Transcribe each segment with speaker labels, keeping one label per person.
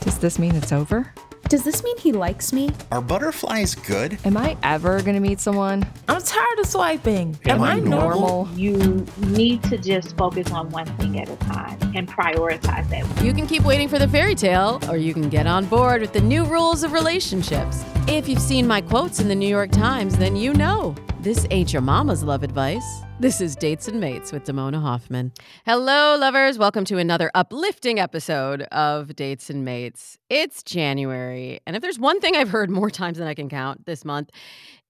Speaker 1: Does this mean it's over?
Speaker 2: Does this mean he likes me?
Speaker 3: Are butterflies good?
Speaker 1: Am I ever gonna meet someone?
Speaker 2: I'm tired of swiping.
Speaker 3: Am I normal?
Speaker 4: You need to just focus on one thing at a time and prioritize that.
Speaker 5: You can keep waiting for the fairy tale, or you can get on board with the new rules of relationships. If you've seen my quotes in the New York Times, then you know this ain't your mama's love advice. This is Dates and Mates with Damona Hoffman. Hello, lovers. Welcome to another uplifting episode of Dates and Mates. It's January, and if there's one thing I've heard more times than I can count this month,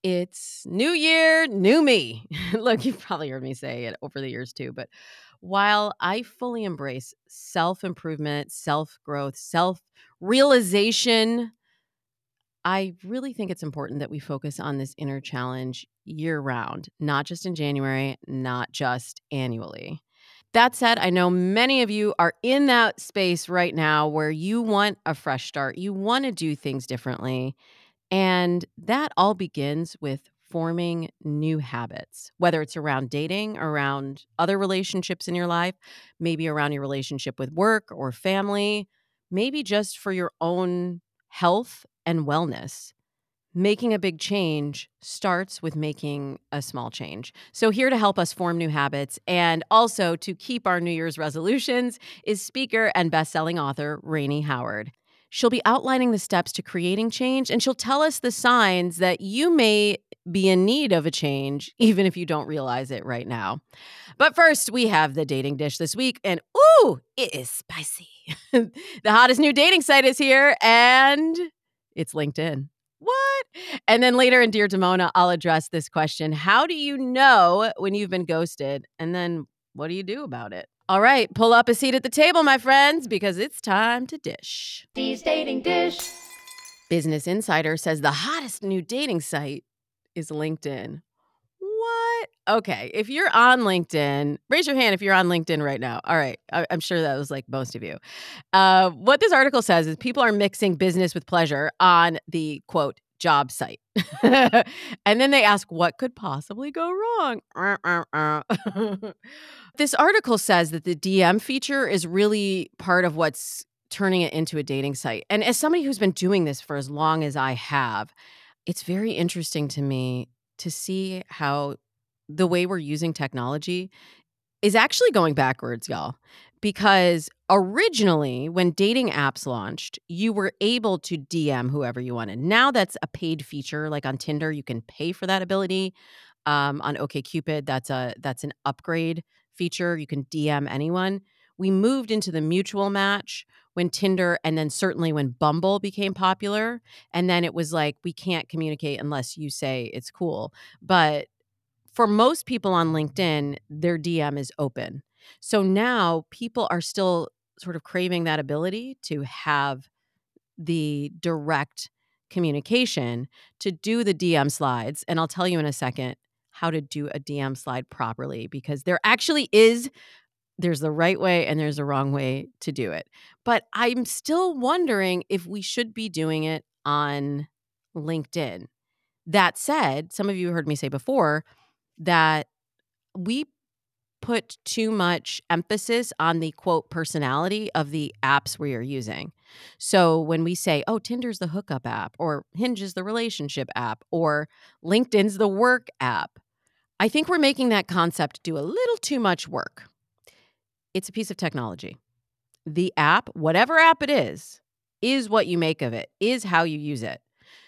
Speaker 5: it's New Year, New Me. Look, you've probably heard me say it over the years too, but while I fully embrace self improvement, self growth, self realization, I really think it's important that we focus on this inner challenge year round, not just in January, not just annually. That said, I know many of you are in that space right now where you want a fresh start. You want to do things differently. And that all begins with forming new habits, whether it's around dating, around other relationships in your life, maybe around your relationship with work or family, maybe just for your own health and wellness. Making a big change starts with making a small change. So, here to help us form new habits and also to keep our New Year's resolutions is speaker and best-selling author Rainie Howard. She'll be outlining the steps to creating change and she'll tell us the signs that you may be in need of a change, even if you don't realize it right now. But first, we have the dating dish this week, and ooh, it is spicy. the hottest new dating site is here, and it's LinkedIn. What? And then later in Dear Damona, I'll address this question How do you know when you've been ghosted? And then what do you do about it? All right, pull up a seat at the table, my friends, because it's time to dish.
Speaker 4: These dating dish.
Speaker 5: Business Insider says the hottest new dating site is LinkedIn. What? Okay, if you're on LinkedIn, raise your hand if you're on LinkedIn right now. All right, I- am sure that was like most of you. Uh, what this article says is people are mixing business with pleasure on the quote job site. and then they ask, what could possibly go wrong? this article says that the DM feature is really part of what's turning it into a dating site. And as somebody who's been doing this for as long as I have, it's very interesting to me to see how the way we're using technology is actually going backwards, y'all. Because originally, when dating apps launched, you were able to DM whoever you wanted. Now that's a paid feature. Like on Tinder, you can pay for that ability. Um, on OKCupid, that's a that's an upgrade feature. You can DM anyone. We moved into the mutual match when Tinder and then certainly when Bumble became popular. And then it was like, we can't communicate unless you say it's cool. But for most people on LinkedIn, their DM is open. So now people are still sort of craving that ability to have the direct communication to do the DM slides. And I'll tell you in a second how to do a DM slide properly because there actually is there's the right way and there's a wrong way to do it. But I'm still wondering if we should be doing it on LinkedIn. That said, some of you heard me say before that we put too much emphasis on the quote personality of the apps we are using. So when we say, oh, Tinder's the hookup app, or Hinge is the relationship app, or LinkedIn's the work app, I think we're making that concept do a little too much work. It's a piece of technology. The app, whatever app it is, is what you make of it, is how you use it.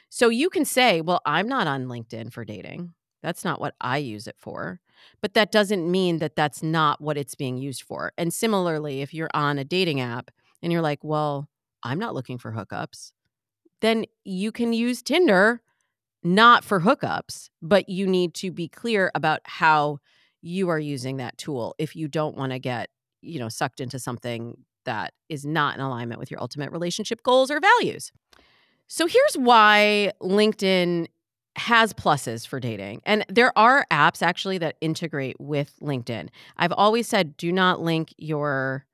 Speaker 5: So you can say, well, I'm not on LinkedIn for dating. That's not what I use it for. But that doesn't mean that that's not what it's being used for. And similarly, if you're on a dating app and you're like, well, I'm not looking for hookups, then you can use Tinder not for hookups, but you need to be clear about how you are using that tool if you don't want to get, you know, sucked into something that is not in alignment with your ultimate relationship goals or values. So here's why LinkedIn has pluses for dating. And there are apps actually that integrate with LinkedIn. I've always said do not link your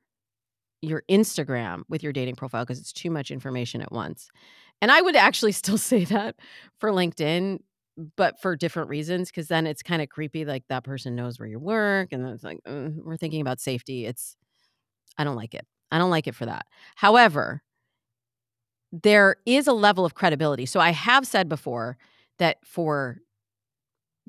Speaker 5: your Instagram with your dating profile because it's too much information at once. And I would actually still say that for LinkedIn, but for different reasons because then it's kind of creepy like that person knows where you work and it's like uh, we're thinking about safety. It's I don't like it. I don't like it for that. However, there is a level of credibility. So I have said before that for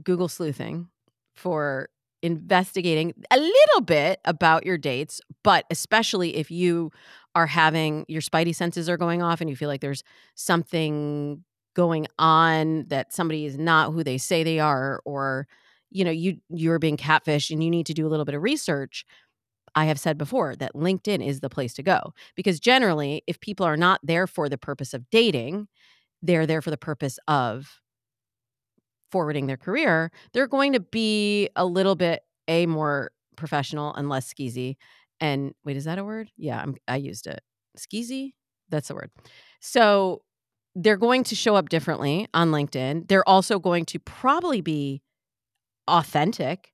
Speaker 5: Google sleuthing, for investigating a little bit about your dates, but especially if you are having your spidey senses are going off and you feel like there's something going on that somebody is not who they say they are or you know you you're being catfished and you need to do a little bit of research I have said before that LinkedIn is the place to go because generally if people are not there for the purpose of dating they're there for the purpose of forwarding their career, they're going to be a little bit a more professional and less skeezy. And wait, is that a word? Yeah, I'm, I used it. Skeezy? That's the word. So they're going to show up differently on LinkedIn. They're also going to probably be authentic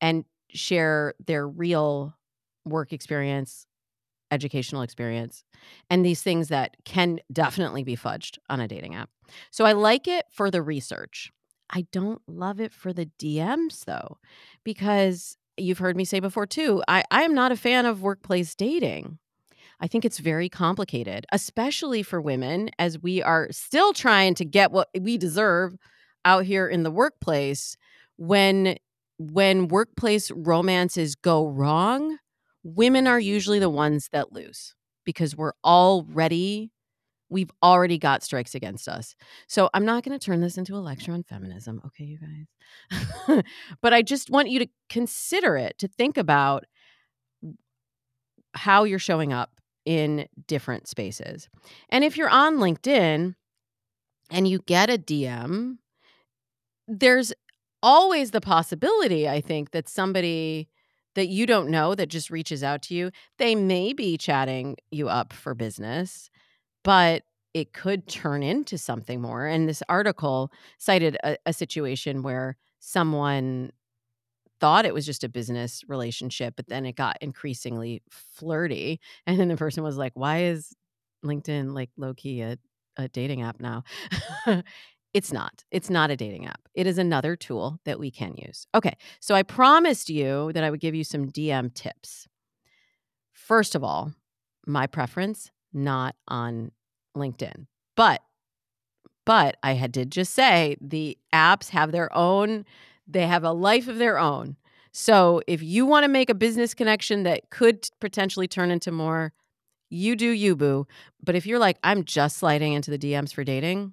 Speaker 5: and share their real work experience, educational experience, and these things that can definitely be fudged on a dating app. So I like it for the research. I don't love it for the DMs though, because you've heard me say before too, I, I am not a fan of workplace dating. I think it's very complicated, especially for women, as we are still trying to get what we deserve out here in the workplace. When when workplace romances go wrong, women are usually the ones that lose because we're already we've already got strikes against us. So I'm not going to turn this into a lecture on feminism, okay, you guys? but I just want you to consider it, to think about how you're showing up in different spaces. And if you're on LinkedIn and you get a DM, there's always the possibility, I think, that somebody that you don't know that just reaches out to you, they may be chatting you up for business but it could turn into something more. And this article cited a, a situation where someone thought it was just a business relationship, but then it got increasingly flirty. And then the person was like, Why is LinkedIn like low key a, a dating app now? it's not. It's not a dating app. It is another tool that we can use. Okay. So I promised you that I would give you some DM tips. First of all, my preference not on LinkedIn. But but I had did just say the apps have their own they have a life of their own. So if you want to make a business connection that could potentially turn into more, you do you boo. But if you're like I'm just sliding into the DMs for dating,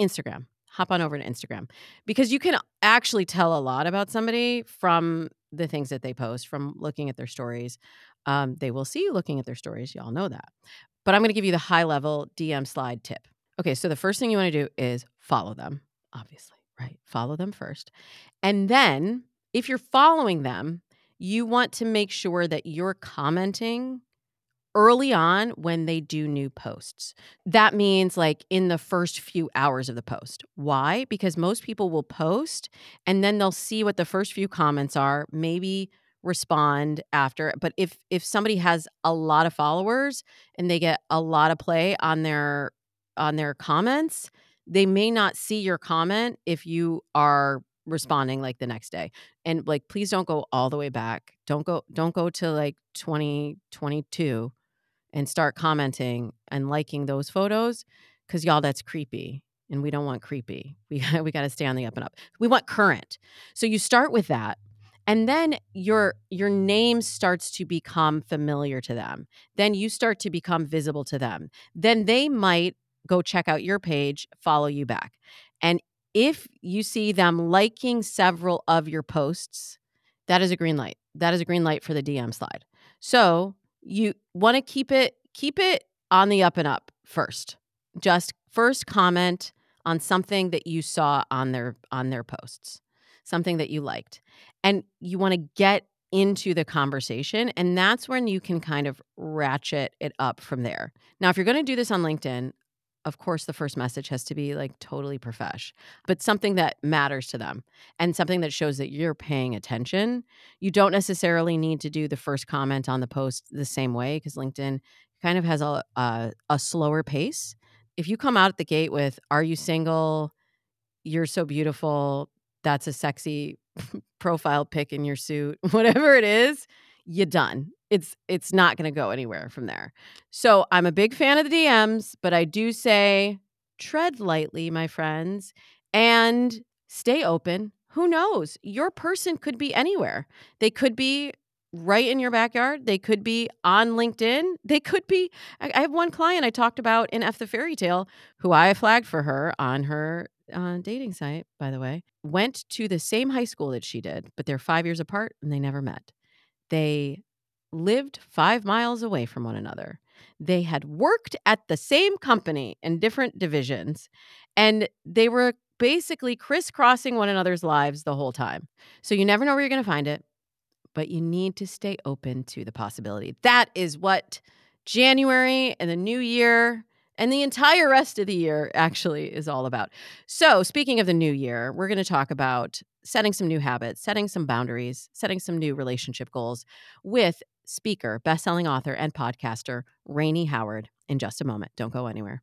Speaker 5: Instagram. Hop on over to Instagram because you can actually tell a lot about somebody from the things that they post, from looking at their stories. Um, they will see you looking at their stories. Y'all know that. But I'm going to give you the high level DM slide tip. Okay, so the first thing you want to do is follow them, obviously, right? Follow them first. And then if you're following them, you want to make sure that you're commenting early on when they do new posts. That means like in the first few hours of the post. Why? Because most people will post and then they'll see what the first few comments are, maybe respond after but if if somebody has a lot of followers and they get a lot of play on their on their comments they may not see your comment if you are responding like the next day and like please don't go all the way back don't go don't go to like 2022 and start commenting and liking those photos because y'all that's creepy and we don't want creepy we, we got to stay on the up and up we want current. So you start with that and then your your name starts to become familiar to them then you start to become visible to them then they might go check out your page follow you back and if you see them liking several of your posts that is a green light that is a green light for the dm slide so you want to keep it keep it on the up and up first just first comment on something that you saw on their on their posts something that you liked and you want to get into the conversation. And that's when you can kind of ratchet it up from there. Now, if you're going to do this on LinkedIn, of course, the first message has to be like totally profesh, but something that matters to them and something that shows that you're paying attention. You don't necessarily need to do the first comment on the post the same way because LinkedIn kind of has a, a, a slower pace. If you come out at the gate with "Are you single?" "You're so beautiful," "That's a sexy profile pic in your suit," whatever it is, you're done it's it's not going to go anywhere from there. So I'm a big fan of the DMs, but I do say tread lightly, my friends, and stay open. Who knows? Your person could be anywhere. They could be right in your backyard. They could be on LinkedIn. They could be. I have one client I talked about in F the Fairy Tale who I flagged for her on her uh, dating site, by the way, went to the same high school that she did, but they're five years apart and they never met. They lived five miles away from one another. They had worked at the same company in different divisions, and they were basically crisscrossing one another's lives the whole time. So you never know where you're going to find it, but you need to stay open to the possibility. That is what January and the new year and the entire rest of the year actually is all about. So, speaking of the new year, we're going to talk about setting some new habits, setting some boundaries, setting some new relationship goals with speaker, best-selling author, and podcaster Rainie Howard in just a moment. Don't go anywhere.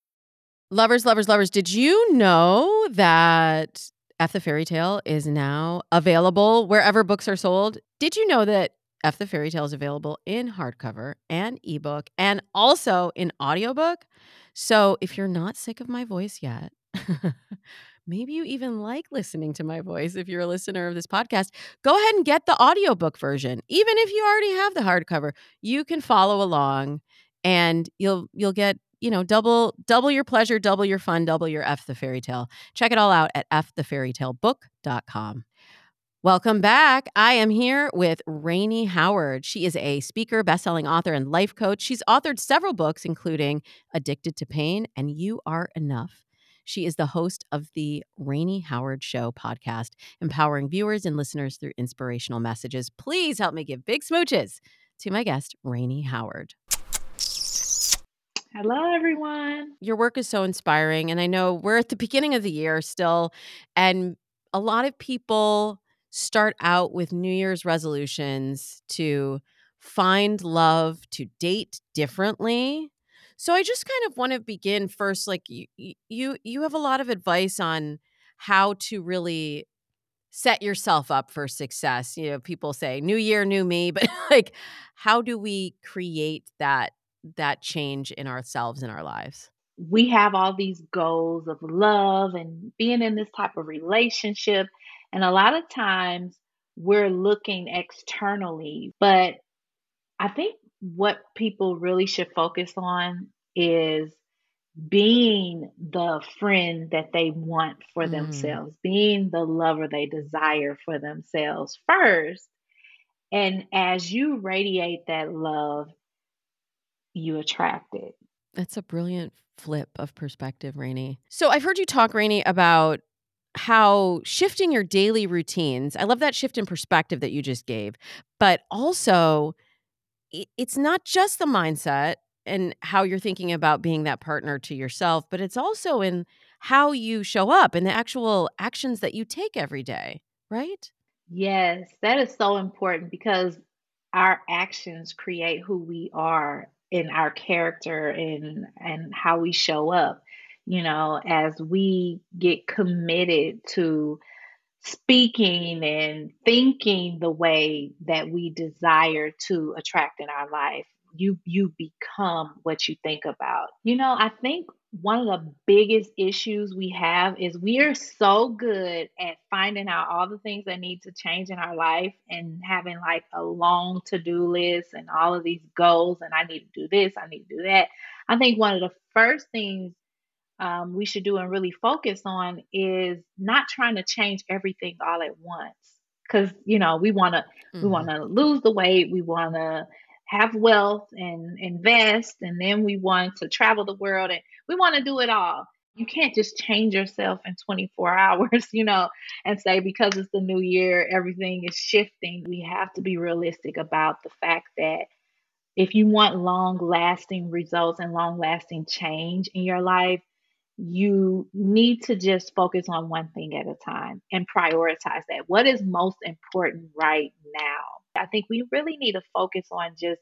Speaker 5: Lovers, lovers, lovers, did you know that F the Fairy Tale is now available wherever books are sold? Did you know that F the Fairy Tale is available in hardcover and ebook and also in audiobook? So if you're not sick of my voice yet, maybe you even like listening to my voice if you're a listener of this podcast, go ahead and get the audiobook version. Even if you already have the hardcover, you can follow along and you'll you'll get you know, double double your pleasure, double your fun, double your F the fairy tale. Check it all out at fthefairytalebook.com. Welcome back. I am here with Rainie Howard. She is a speaker, best-selling author, and life coach. She's authored several books, including Addicted to Pain and You Are Enough. She is the host of the Rainie Howard Show podcast, empowering viewers and listeners through inspirational messages. Please help me give big smooches to my guest, Rainie Howard.
Speaker 4: Hello, everyone.
Speaker 5: Your work is so inspiring. And I know we're at the beginning of the year still, and a lot of people start out with New Year's resolutions to find love, to date differently. So I just kind of want to begin first like you you you have a lot of advice on how to really set yourself up for success. You know, people say new year, new me, but like how do we create that that change in ourselves in our lives?
Speaker 4: We have all these goals of love and being in this type of relationship. And a lot of times we're looking externally, but I think what people really should focus on is being the friend that they want for mm. themselves, being the lover they desire for themselves first. And as you radiate that love, you attract it.
Speaker 5: That's a brilliant flip of perspective, Rainie. So I've heard you talk, Rainie, about how shifting your daily routines. I love that shift in perspective that you just gave, but also it's not just the mindset and how you're thinking about being that partner to yourself, but it's also in how you show up and the actual actions that you take every day, right?
Speaker 4: Yes, that is so important because our actions create who we are in our character and and how we show up you know as we get committed to speaking and thinking the way that we desire to attract in our life you you become what you think about. You know i think one of the biggest issues we have is we are so good at finding out all the things that need to change in our life and having like a long to-do list and all of these goals and I need to do this, I need to do that. I think one of the first things um, we should do and really focus on is not trying to change everything all at once because you know we want to mm-hmm. we want to lose the weight we want to have wealth and invest and then we want to travel the world and we want to do it all you can't just change yourself in 24 hours you know and say because it's the new year everything is shifting we have to be realistic about the fact that if you want long lasting results and long lasting change in your life you need to just focus on one thing at a time and prioritize that. What is most important right now? I think we really need to focus on just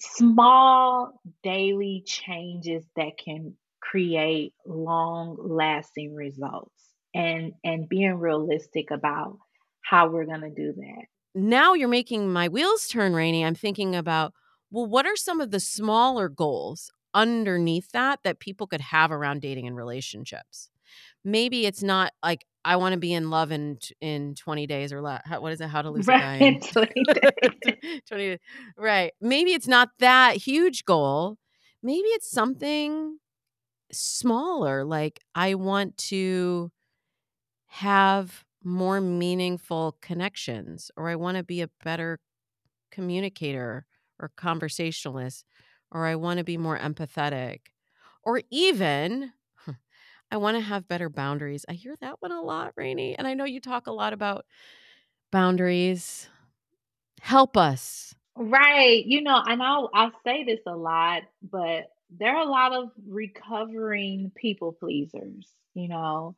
Speaker 4: small daily changes that can create long lasting results and and being realistic about how we're going to do that.
Speaker 5: Now you're making my wheels turn Rainie. I'm thinking about well what are some of the smaller goals underneath that that people could have around dating and relationships. Maybe it's not like I want to be in love in in 20 days or less. What is it? How to lose right. a guy in 20 days. 20 Right. Maybe it's not that huge goal. Maybe it's something smaller like I want to have more meaningful connections or I want to be a better communicator or conversationalist or I want to be more empathetic, or even I want to have better boundaries. I hear that one a lot, Rainie. And I know you talk a lot about boundaries. Help us.
Speaker 4: Right. You know, and I I say this a lot, but there are a lot of recovering people pleasers, you know,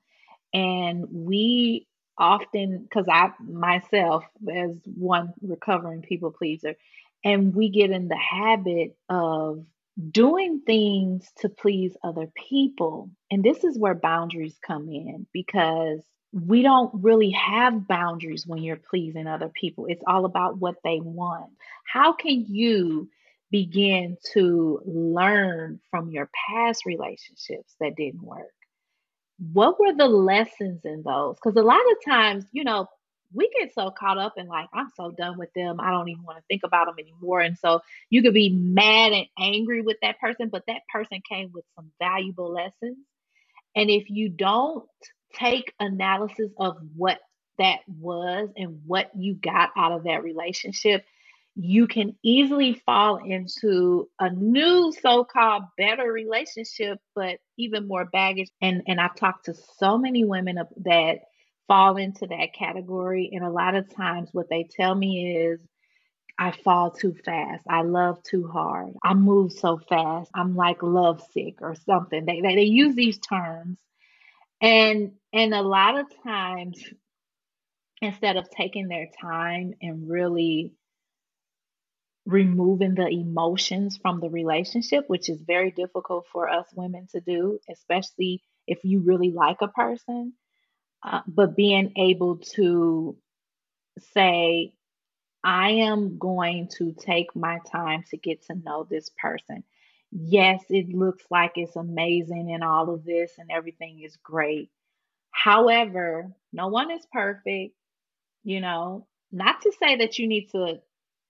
Speaker 4: and we often, because I myself, as one recovering people pleaser, and we get in the habit of doing things to please other people. And this is where boundaries come in because we don't really have boundaries when you're pleasing other people. It's all about what they want. How can you begin to learn from your past relationships that didn't work? What were the lessons in those? Because a lot of times, you know, we get so caught up in like, I'm so done with them. I don't even want to think about them anymore. And so you could be mad and angry with that person, but that person came with some valuable lessons. And if you don't take analysis of what that was and what you got out of that relationship, you can easily fall into a new so-called better relationship, but even more baggage. And and I've talked to so many women that fall into that category. And a lot of times, what they tell me is, I fall too fast. I love too hard. I move so fast. I'm like lovesick or something. They, they, they use these terms. And and a lot of times, instead of taking their time and really removing the emotions from the relationship, which is very difficult for us women to do, especially if you really like a person, uh, but being able to say, I am going to take my time to get to know this person. Yes, it looks like it's amazing and all of this and everything is great. However, no one is perfect, you know, not to say that you need to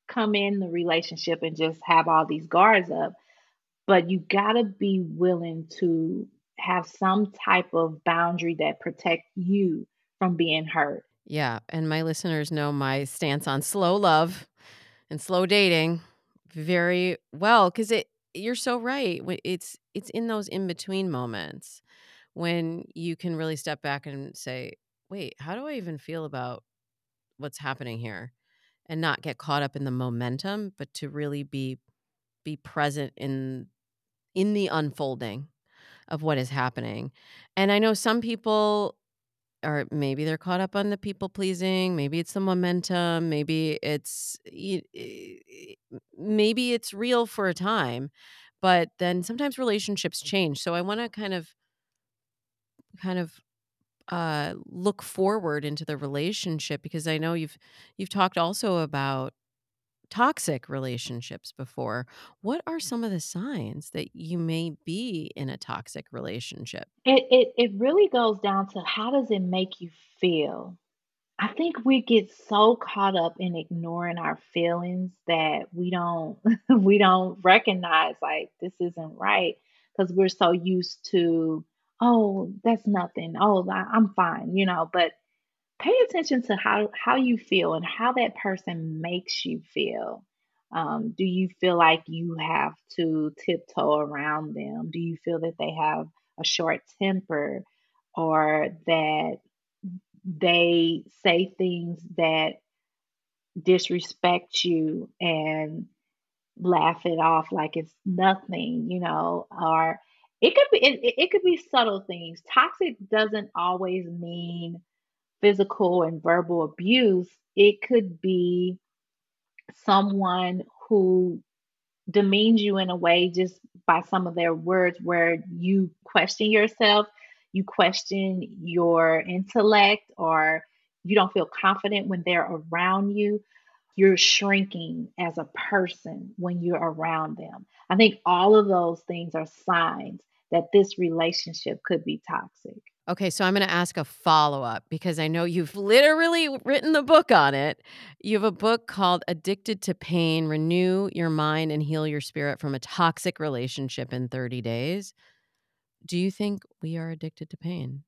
Speaker 4: come in the relationship and just have all these guards up, but you got to be willing to have some type of boundary that protect you from being hurt.
Speaker 5: Yeah, and my listeners know my stance on slow love and slow dating very well cuz it you're so right. It's it's in those in between moments when you can really step back and say, "Wait, how do I even feel about what's happening here?" and not get caught up in the momentum, but to really be be present in in the unfolding of what is happening. And I know some people or maybe they're caught up on the people pleasing, maybe it's the momentum, maybe it's maybe it's real for a time, but then sometimes relationships change. So I want to kind of kind of uh look forward into the relationship because I know you've you've talked also about toxic relationships before. What are some of the signs that you may be in a toxic relationship?
Speaker 4: It it it really goes down to how does it make you feel? I think we get so caught up in ignoring our feelings that we don't we don't recognize like this isn't right because we're so used to oh that's nothing oh I- I'm fine you know but pay attention to how how you feel and how that person makes you feel. Um, do you feel like you have to tiptoe around them? Do you feel that they have a short temper or that they say things that disrespect you and laugh it off like it's nothing, you know, or it could be it, it it could be subtle things. Toxic doesn't always mean physical and verbal abuse, it could be someone who demeans you in a way just by some of their words where you question yourself, you question your intellect, or you don't feel confident when they're around you. You're shrinking as a person when you're around them. I think all of those things are signs that this relationship could be toxic.
Speaker 5: Okay, so I'm going to ask a follow up because I know you've literally written the book on it. You have a book called Addicted to Pain Renew Your Mind and Heal Your Spirit from a Toxic Relationship in 30 Days. Do you think we are addicted to pain?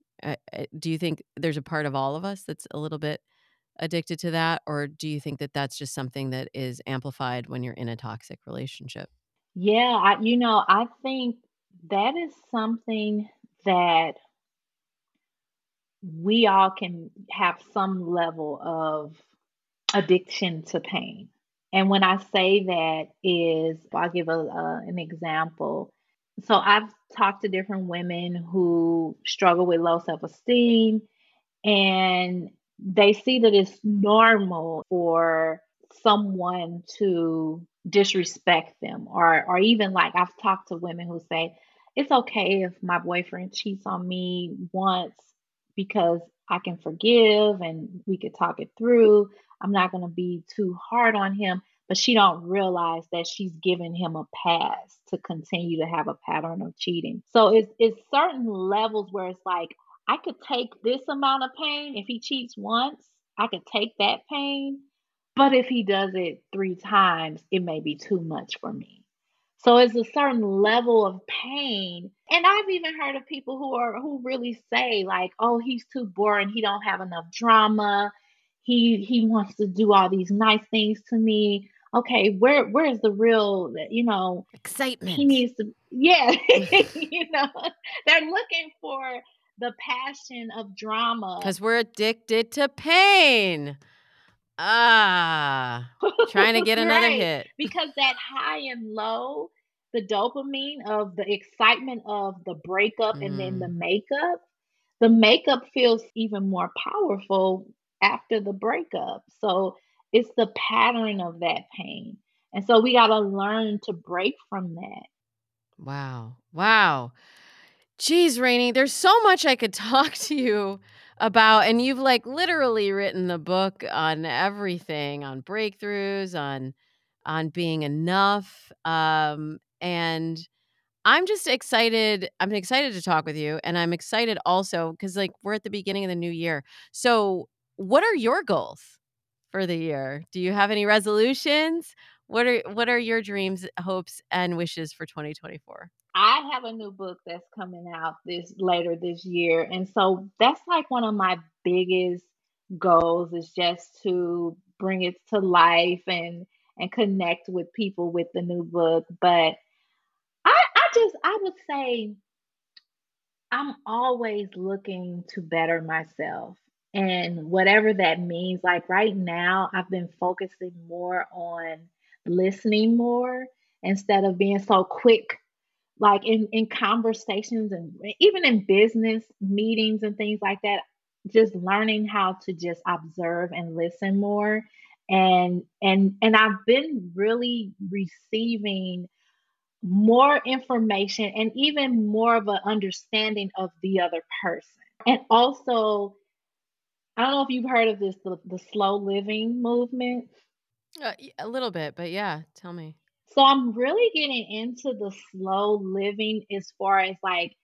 Speaker 5: Do you think there's a part of all of us that's a little bit addicted to that? Or do you think that that's just something that is amplified when you're in a toxic relationship?
Speaker 4: Yeah, I, you know, I think that is something that we all can have some level of addiction to pain. And when I say that is, I'll give a, an example. So I've talked to different women who struggle with low self esteem, and they see that it's normal for someone to disrespect them, or or even like I've talked to women who say it's okay if my boyfriend cheats on me once because I can forgive and we could talk it through. I'm not going to be too hard on him, but she don't realize that she's giving him a pass to continue to have a pattern of cheating. So it's it's certain levels where it's like I could take this amount of pain if he cheats once, I could take that pain, but if he does it 3 times, it may be too much for me. So it's a certain level of pain. And I've even heard of people who are who really say like, "Oh, he's too boring. He don't have enough drama. He he wants to do all these nice things to me." Okay, where where's the real, you know,
Speaker 5: excitement?
Speaker 4: He needs to Yeah, you know. They're looking for the passion of drama.
Speaker 5: Cuz we're addicted to pain. Ah, trying to get another hit.
Speaker 4: Because that high and low the dopamine of the excitement of the breakup and then the
Speaker 5: Mm.
Speaker 4: makeup, the makeup feels even more powerful after the breakup. So it's the pattern of that pain. And so we got to learn to break from that.
Speaker 5: Wow. Wow. Geez, Rainie, there's so much I could talk to you about. And you've like literally written the book on everything, on breakthroughs, on on being enough. Um, and I'm just excited. I'm excited to talk with you. And I'm excited also because like we're at the beginning of the new year. So what are your goals for the year? Do you have any resolutions? What are what are your dreams, hopes, and wishes for 2024?
Speaker 4: I have a new book that's coming out this later this year. And so that's like one of my biggest goals is just to bring it to life and and connect with people with the new book. But I I just I would say I'm always looking to better myself. And whatever that means, like right now, I've been focusing more on listening more instead of being so quick like in in conversations and even in business meetings and things like that just learning how to just observe and listen more. And and and I've been really receiving more information and even more of an understanding of the other person. And also I don't know if you've heard of this the, the slow living movement.
Speaker 5: Uh, a little bit, but yeah, tell me.
Speaker 4: So I'm really getting into the slow living as far as like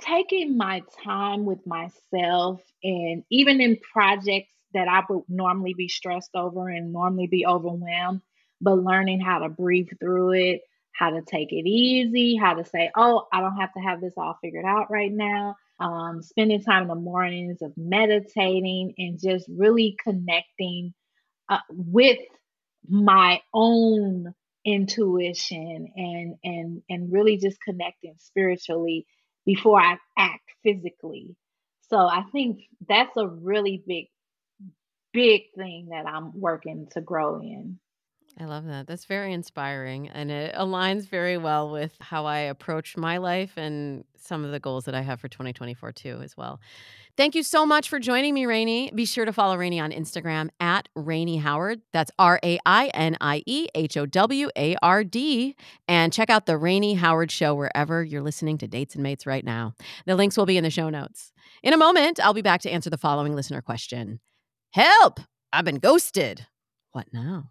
Speaker 4: taking my time with myself and even in projects that I would normally be stressed over and normally be overwhelmed, but learning how to breathe through it, how to take it easy, how to say, oh, I don't have to have this all figured out right now. Um, spending time in the mornings of meditating and just really connecting uh, with my own intuition and and and really just connecting spiritually before I act physically. So I think that's a really big big thing that I'm working to grow in.
Speaker 5: I love that. That's very inspiring. And it aligns very well with how I approach my life and some of the goals that I have for 2024 too, as well. Thank you so much for joining me, Rainie. Be sure to follow Rainie on Instagram at Rainie Howard. That's R A I N I E H O W A R D. And check out The Rainie Howard Show wherever you're listening to Dates and Mates right now. The links will be in the show notes. In a moment, I'll be back to answer the following listener question Help! I've been ghosted. What now?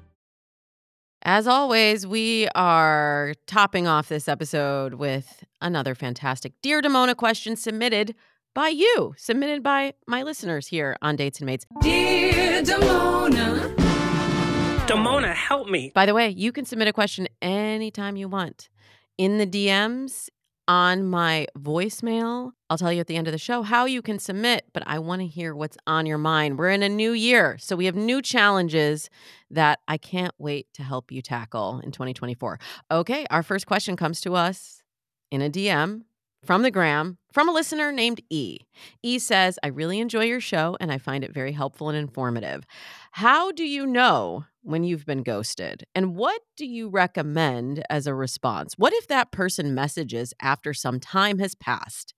Speaker 5: As always, we are topping off this episode with another fantastic Dear Damona question submitted by you, submitted by my listeners here on Dates and Mates.
Speaker 6: Dear Damona. Damona, help me.
Speaker 5: By the way, you can submit a question anytime you want in the DMs, on my voicemail. I'll tell you at the end of the show how you can submit, but I want to hear what's on your mind. We're in a new year, so we have new challenges that I can't wait to help you tackle in 2024. Okay, our first question comes to us in a DM from the gram from a listener named E. E says, I really enjoy your show and I find it very helpful and informative. How do you know when you've been ghosted? And what do you recommend as a response? What if that person messages after some time has passed?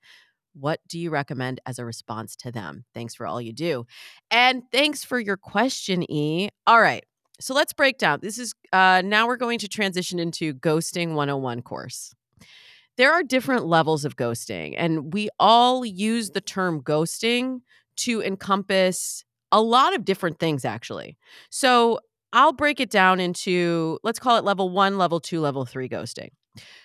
Speaker 5: What do you recommend as a response to them? Thanks for all you do. And thanks for your question, E. All right. So let's break down. This is uh, now we're going to transition into Ghosting 101 course there are different levels of ghosting, and we all use the term ghosting to encompass a lot of different things, actually. So I'll break it down into let's call it level one, level two, level three ghosting.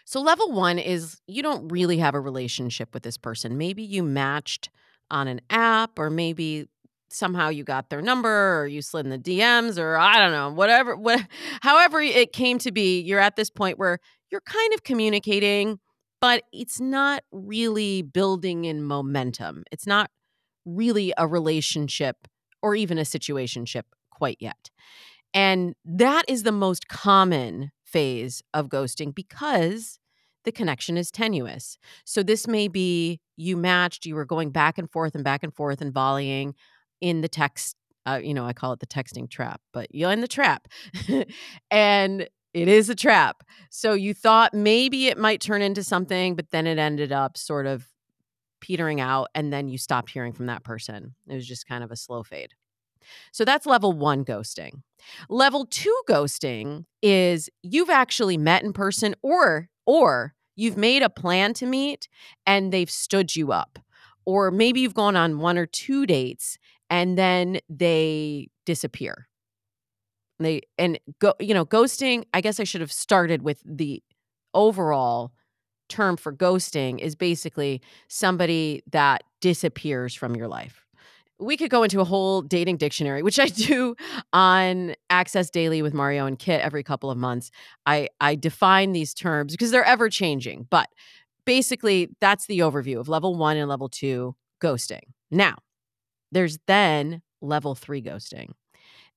Speaker 5: So, level one is you don't really have a relationship with this person. Maybe you matched on an app, or maybe somehow you got their number, or you slid in the DMs, or I don't know, whatever, what, however it came to be. You're at this point where you're kind of communicating but it's not really building in momentum. It's not really a relationship or even a situationship quite yet. And that is the most common phase of ghosting because the connection is tenuous. So this may be you matched, you were going back and forth and back and forth and volleying in the text. Uh, you know, I call it the texting trap, but you're in the trap. and it is a trap. So you thought maybe it might turn into something, but then it ended up sort of petering out and then you stopped hearing from that person. It was just kind of a slow fade. So that's level one ghosting. Level two ghosting is you've actually met in person or or you've made a plan to meet and they've stood you up. Or maybe you've gone on one or two dates and then they disappear. They and go, you know, ghosting, I guess I should have started with the overall term for ghosting is basically somebody that disappears from your life. We could go into a whole dating dictionary, which I do on Access Daily with Mario and Kit every couple of months. I I define these terms because they're ever changing, but basically that's the overview of level 1 and level 2 ghosting. Now, there's then level 3 ghosting.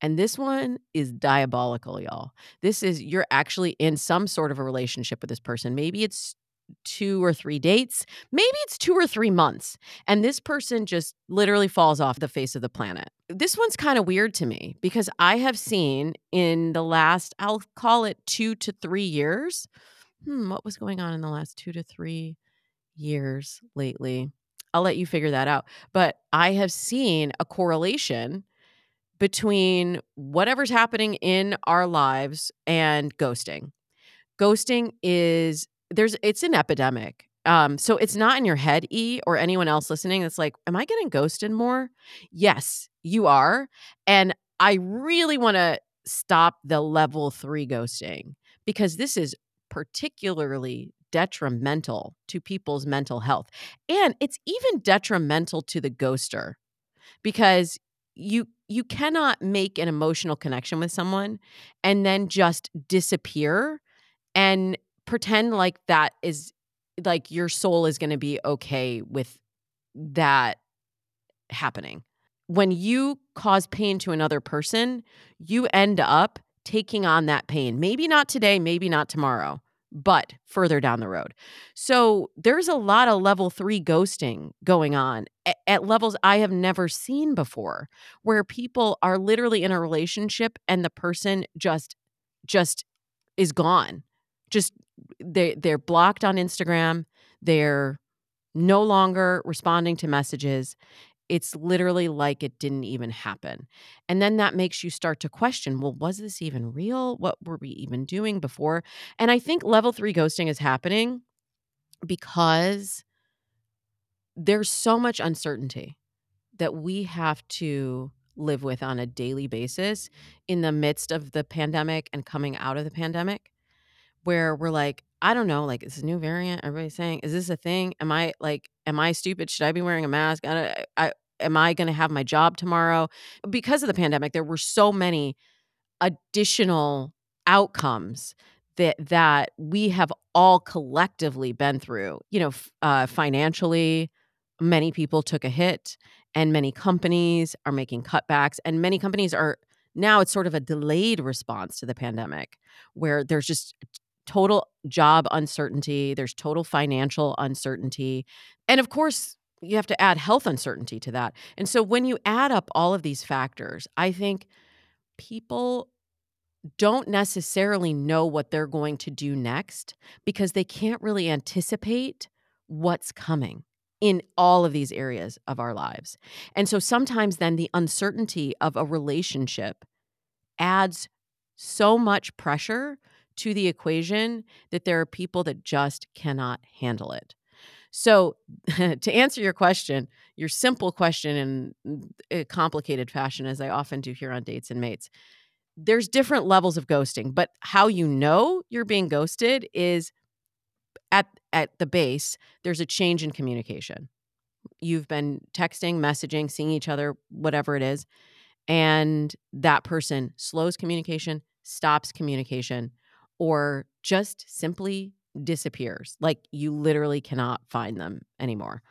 Speaker 5: And this one is diabolical, y'all. This is you're actually in some sort of a relationship with this person. Maybe it's two or three dates. Maybe it's two or three months. And this person just literally falls off the face of the planet. This one's kind of weird to me because I have seen in the last, I'll call it two to three years. Hmm, what was going on in the last two to three years lately? I'll let you figure that out. But I have seen a correlation between whatever's happening in our lives and ghosting. Ghosting is there's it's an epidemic. Um, so it's not in your head, E, or anyone else listening that's like, Am I getting ghosted more? Yes, you are. And I really want to stop the level three ghosting because this is particularly detrimental to people's mental health. And it's even detrimental to the ghoster because you you cannot make an emotional connection with someone and then just disappear and pretend like that is like your soul is going to be okay with that happening. When you cause pain to another person, you end up taking on that pain. Maybe not today, maybe not tomorrow, but further down the road. So there's a lot of level three ghosting going on at, at, levels I have never seen before, where people are literally in a relationship and the person just just is gone. Just they they're blocked on Instagram. They're no longer responding to messages. It's literally like it didn't even happen. And then that makes you start to question well, was this even real? What were we even doing before? And I think level three ghosting is happening because there's so much uncertainty that we have to live with on a daily basis in the midst of the pandemic and coming out of the pandemic where we're like, I don't know, like, is this a new variant? Everybody's saying, is this a thing? Am I like, am I stupid? Should I be wearing a mask? I, I am I going to have my job tomorrow? Because of the pandemic, there were so many additional outcomes that that we have all collectively been through. You know, uh, financially, many people took a hit, and many companies are making cutbacks, and many companies are now it's sort of a delayed response to the pandemic where there's just total job uncertainty, there's total financial uncertainty. And of course, you have to add health uncertainty to that. And so when you add up all of these factors, I think people don't necessarily know what they're going to do next because they can't really anticipate what's coming in all of these areas of our lives. And so sometimes then the uncertainty of a relationship adds so much pressure to the equation that there are people that just cannot handle it. So, to answer your question, your simple question in mm, a complicated fashion, as I often do here on Dates and Mates, there's different levels of ghosting, but how you know you're being ghosted is at at the base, there's a change in communication. You've been texting, messaging, seeing each other, whatever it is, and that person slows communication, stops communication, or just simply disappears. Like you literally cannot find them anymore.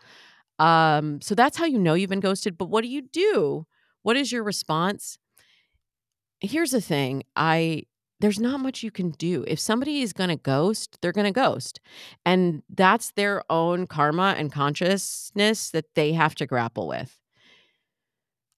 Speaker 5: Um, so that's how you know you've been ghosted. But what do you do? What is your response? Here's the thing I there's not much you can do. If somebody is going to ghost, they're going to ghost. And that's their own karma and consciousness that they have to grapple with.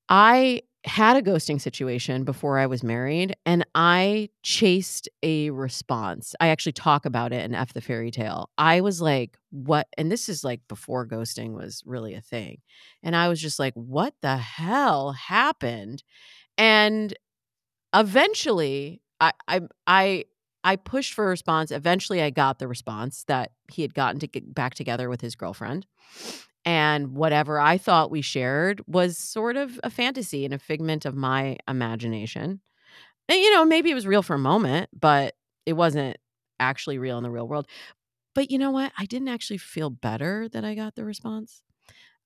Speaker 5: I had a ghosting situation before I was married, and I chased a response. I actually talk about it in F the Fairy Tale. I was like, what? And this is like before ghosting was really a thing. And I was just like, what the hell happened? And eventually, I, I, I, I pushed for a response. Eventually, I got the response that he had gotten to get back together with his girlfriend and whatever I thought we shared was sort of a fantasy and a figment of my imagination. And, you know, maybe it was real for a moment, but it wasn't actually real in the real world. But you know what? I didn't actually feel better that I got the response.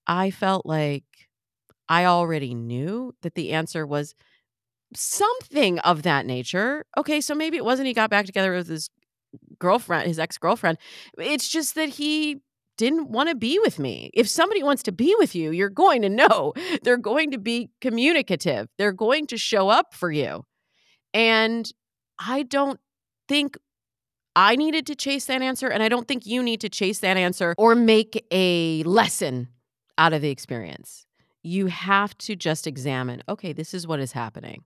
Speaker 5: I felt like I already knew that the answer was something of that nature. Okay, so maybe it wasn't he got back together with his girlfriend, his ex girlfriend. It's just that he didn't want to be with me. If somebody wants to be with you, you're going to know. They're going to be communicative. They're going to show up for you. And I don't think I needed to chase that answer, and I don't think you need to chase that answer or make a lesson out of the experience. You have to just examine okay, this is what is happening.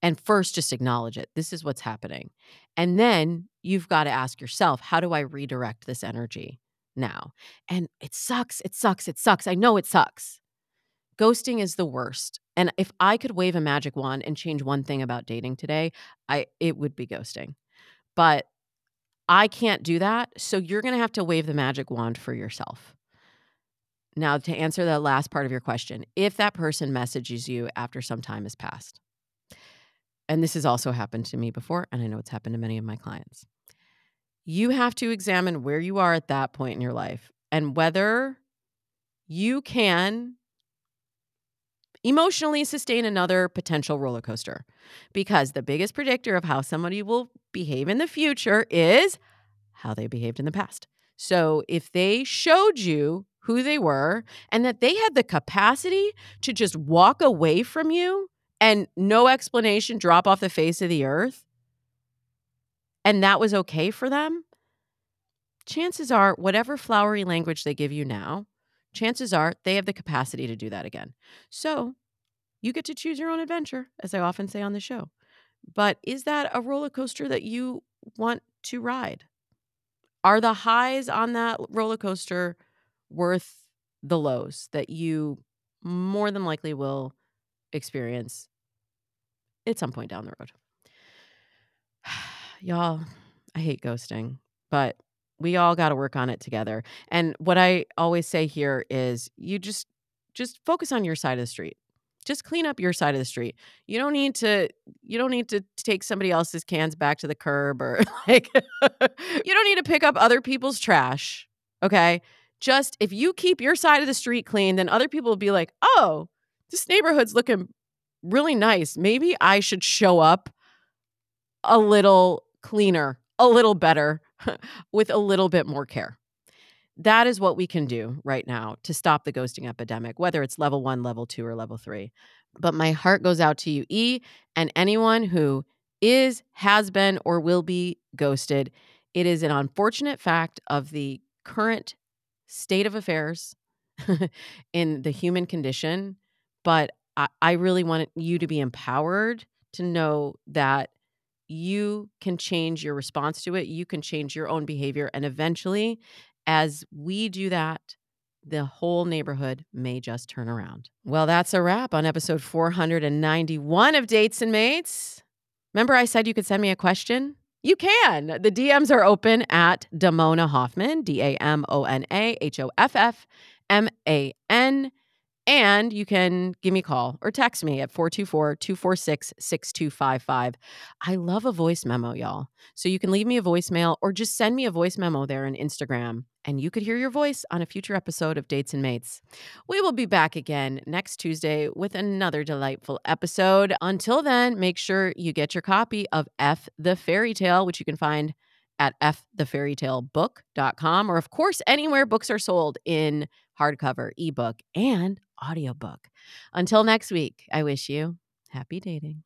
Speaker 5: And first, just acknowledge it. This is what's happening. And then you've got to ask yourself, how do I redirect this energy now? And it sucks. It sucks. It sucks. I know it sucks. Ghosting is the worst. And if I could wave a magic wand and change one thing about dating today, I it would be ghosting. But I can't do that, so you're going to have to wave the magic wand for yourself. Now, to answer the last part of your question, if that person messages you after some time has passed, and this has also happened to me before, and I know it's happened to many of my clients, you have to examine where you are at that point in your life and whether you can emotionally sustain another potential roller coaster. Because the biggest predictor of how somebody will behave in the future is how they behaved in the past. So if they showed you who they were and that they had the capacity to just walk away from you and no explanation drop off the face of the earth, and that was okay for them, chances are, whatever flowery language they give you now, chances are they have the capacity to do that again. So you get to choose your own adventure, as I often say on the show. But is that a roller coaster that you want to ride? Are the highs on that roller coaster worth the lows that you more than likely will experience at some point down the road? Y'all, I hate ghosting, but we all got to work on it together. And what I always say here is you just just focus on your side of the street. Just clean up your side of the street. You don't need to you don't need to take somebody else's cans back to the curb or like you don't need to pick up other people's trash. Okay? Just if you keep your side of the street clean, then other people will be like, "Oh, this neighborhood's looking really nice. Maybe I should show up a little cleaner, a little better." with a little bit more care. That is what we can do right now to stop the ghosting epidemic, whether it's level one, level two, or level three. But my heart goes out to you, E, and anyone who is, has been, or will be ghosted. It is an unfortunate fact of the current state of affairs in the human condition. But I, I really want you to be empowered to know that you can change your response to it. You can change your own behavior. And eventually, as we do that, the whole neighborhood may just turn around. Well, that's a wrap on episode 491 of Dates and Mates. Remember, I said you could send me a question? You can. The DMs are open at Damona Hoffman, D A M O N A H O F F M A N. And you can give me a call or text me at 424 246 6255. I love a voice memo, y'all. So you can leave me a voicemail or just send me a voice memo there on Instagram, and you could hear your voice on a future episode of Dates and Mates. We will be back again next Tuesday with another delightful episode. Until then, make sure you get your copy of F the Fairy Tale, which you can find at fthefairytalebook.com or, of course, anywhere books are sold in hardcover, ebook, and audiobook. Until next week, I wish you happy dating.